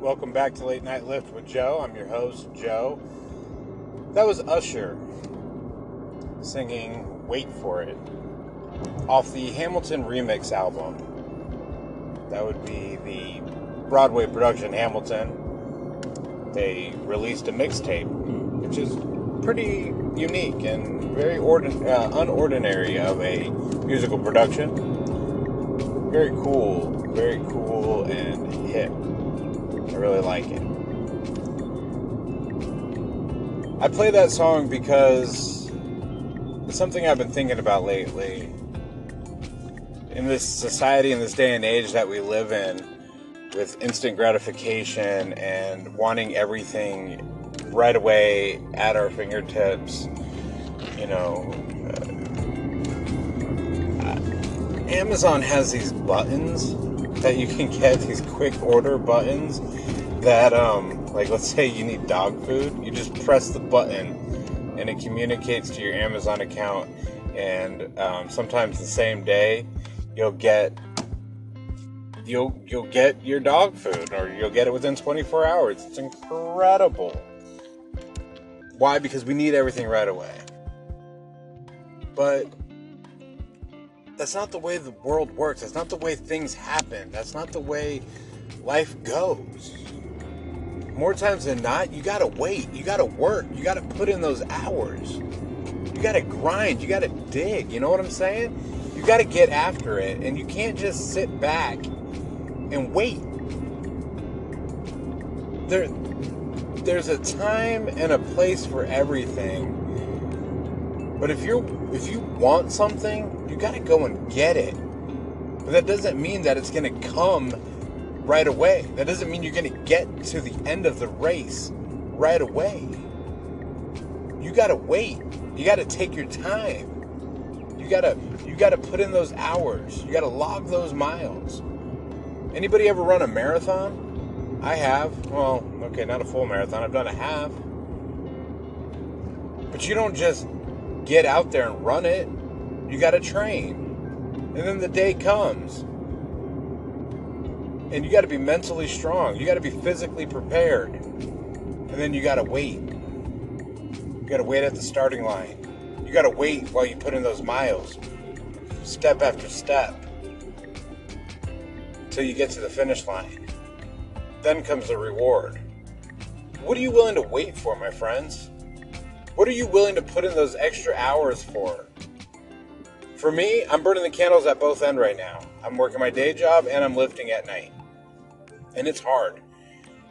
Welcome back to Late Night Lift with Joe. I'm your host, Joe. That was Usher singing Wait for It off the Hamilton Remix album. That would be the Broadway production Hamilton. They released a mixtape, which is pretty unique and very uh, unordinary of a musical production. Very cool, very cool and hip. I really like it. I play that song because it's something I've been thinking about lately. In this society, in this day and age that we live in, with instant gratification and wanting everything right away at our fingertips, you know, uh, Amazon has these buttons that you can get, these quick order buttons that, um, like, let's say you need dog food, you just press the button and it communicates to your Amazon account, and um, sometimes the same day you'll get you'll you'll get your dog food or you'll get it within 24 hours. It's incredible. Why? Because we need everything right away. But that's not the way the world works. That's not the way things happen. That's not the way life goes. More times than not, you gotta wait. You gotta work. You gotta put in those hours. You gotta grind. You gotta dig. You know what I'm saying? You gotta get after it. And you can't just sit back and wait. There, there's a time and a place for everything. But if you're if you want something, you got to go and get it. But that doesn't mean that it's going to come right away. That doesn't mean you're going to get to the end of the race right away. You got to wait. You got to take your time. You got to you got to put in those hours. You got to log those miles. Anybody ever run a marathon? I have. Well, okay, not a full marathon. I've done a half. But you don't just get out there and run it. You got to train. And then the day comes. And you got to be mentally strong. You got to be physically prepared. And then you got to wait. You got to wait at the starting line. You got to wait while you put in those miles, step after step, until you get to the finish line. Then comes the reward. What are you willing to wait for, my friends? What are you willing to put in those extra hours for? For me, I'm burning the candles at both ends right now. I'm working my day job and I'm lifting at night. And it's hard.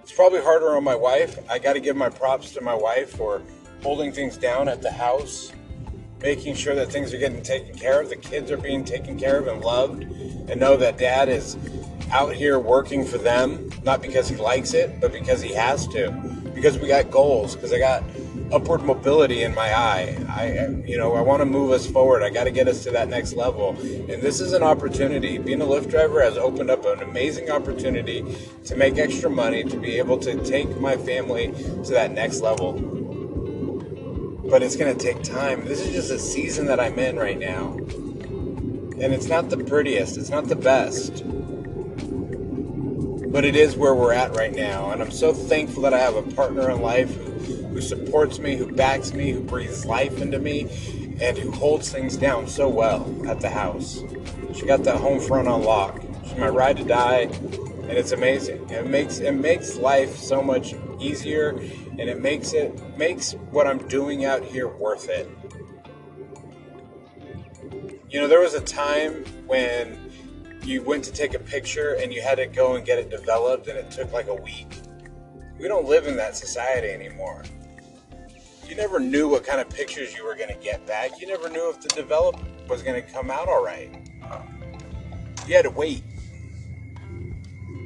It's probably harder on my wife. I got to give my props to my wife for holding things down at the house, making sure that things are getting taken care of, the kids are being taken care of and loved, and know that dad is out here working for them, not because he likes it, but because he has to. Because we got goals, because I got upward mobility in my eye. I, you know, I want to move us forward. I got to get us to that next level. And this is an opportunity. Being a Lyft driver has opened up an amazing opportunity to make extra money, to be able to take my family to that next level. But it's going to take time. This is just a season that I'm in right now. And it's not the prettiest, it's not the best but it is where we're at right now. And I'm so thankful that I have a partner in life who, supports me, who backs me, who breathes life into me, and who holds things down so well at the house. She got that home front on lock. She's my ride to die, and it's amazing. It makes it makes life so much easier, and it makes it makes what I'm doing out here worth it. You know, there was a time when you went to take a picture and you had to go and get it developed and it took like a week. We don't live in that society anymore. You never knew what kind of pictures you were going to get back. You never knew if the develop was going to come out all right. You had to wait.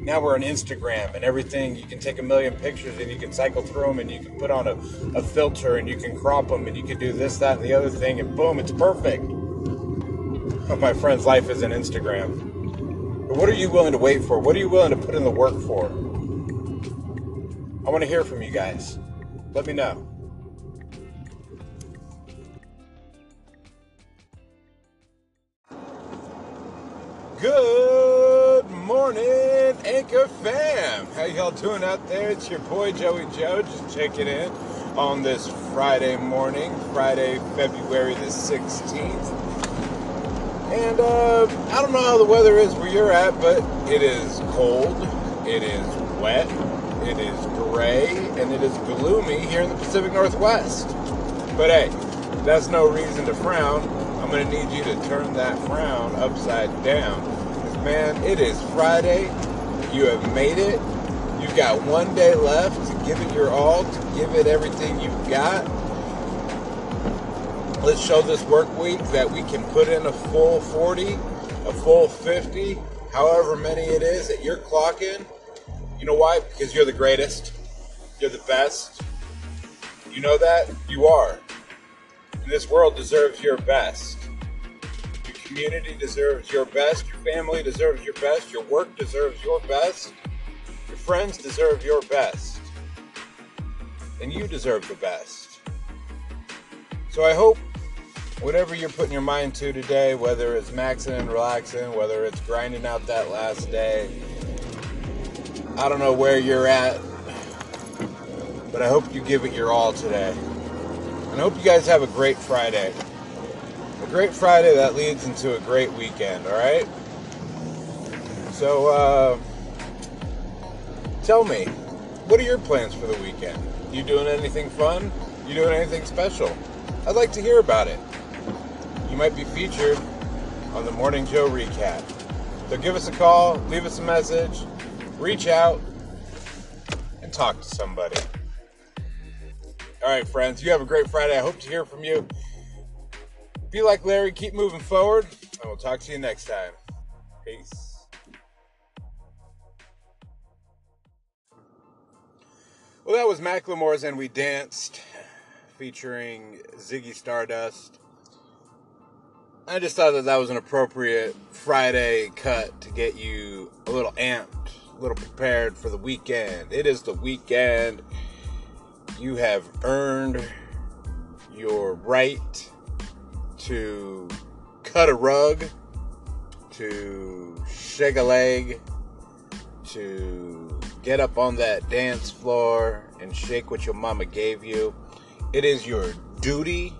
Now we're on Instagram and everything. You can take a million pictures and you can cycle through them and you can put on a, a filter and you can crop them and you can do this, that, and the other thing and boom, it's perfect. My friend's life is an Instagram. But what are you willing to wait for? What are you willing to put in the work for? I want to hear from you guys. Let me know. Good morning Anchor fam. How y'all doing out there? It's your boy Joey Joe, just checking in on this Friday morning, Friday, February the 16th. And uh, I don't know how the weather is where you're at, but it is cold, it is wet, it is gray, and it is gloomy here in the Pacific Northwest. But hey, that's no reason to frown. I'm going to need you to turn that frown upside down. Man, it is Friday. You have made it. You've got one day left to give it your all, to give it everything you've got. Let's show this work week that we can put in a full 40, a full 50, however many it is that you're clocking. You know why? Because you're the greatest. You're the best. You know that? You are. And this world deserves your best. Community deserves your best. Your family deserves your best. Your work deserves your best. Your friends deserve your best. And you deserve the best. So I hope whatever you're putting your mind to today, whether it's maxing and relaxing, whether it's grinding out that last day, I don't know where you're at, but I hope you give it your all today. And I hope you guys have a great Friday. A great Friday that leads into a great weekend, all right? So, uh, tell me, what are your plans for the weekend? You doing anything fun? You doing anything special? I'd like to hear about it. You might be featured on the Morning Joe recap. So give us a call, leave us a message, reach out, and talk to somebody. All right, friends, you have a great Friday. I hope to hear from you. Be like Larry, keep moving forward, and we'll talk to you next time. Peace. Well, that was Macklemore's And We Danced featuring Ziggy Stardust. I just thought that that was an appropriate Friday cut to get you a little amped, a little prepared for the weekend. It is the weekend. You have earned your right to cut a rug, to shake a leg, to get up on that dance floor and shake what your mama gave you. It is your duty.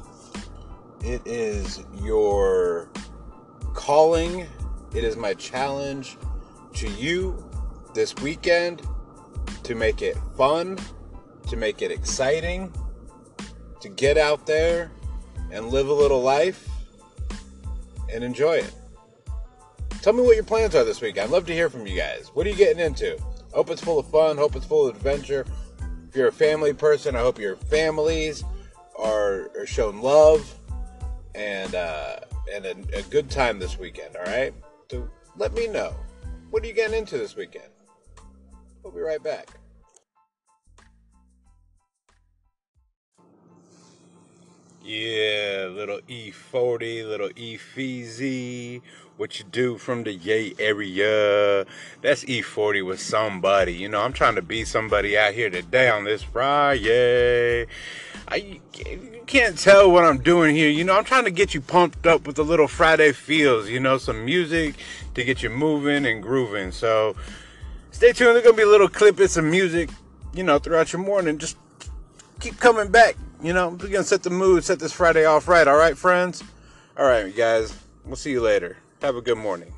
It is your calling. It is my challenge to you this weekend to make it fun, to make it exciting, to get out there and live a little life and enjoy it. Tell me what your plans are this week. I'd love to hear from you guys. What are you getting into? Hope it's full of fun. Hope it's full of adventure. If you're a family person, I hope your families are, are shown love and uh, and a, a good time this weekend. All right. So let me know. What are you getting into this weekend? We'll be right back. Yeah, little E40, little E what you do from the Yay area. That's E40 with somebody. You know, I'm trying to be somebody out here today on this Friday. I you can't tell what I'm doing here. You know, I'm trying to get you pumped up with the little Friday feels. You know, some music to get you moving and grooving. So stay tuned. There's gonna be a little clip of some music. You know, throughout your morning. Just keep coming back. You know, we're gonna set the mood, set this Friday off right. All right, friends. All right, guys. We'll see you later. Have a good morning.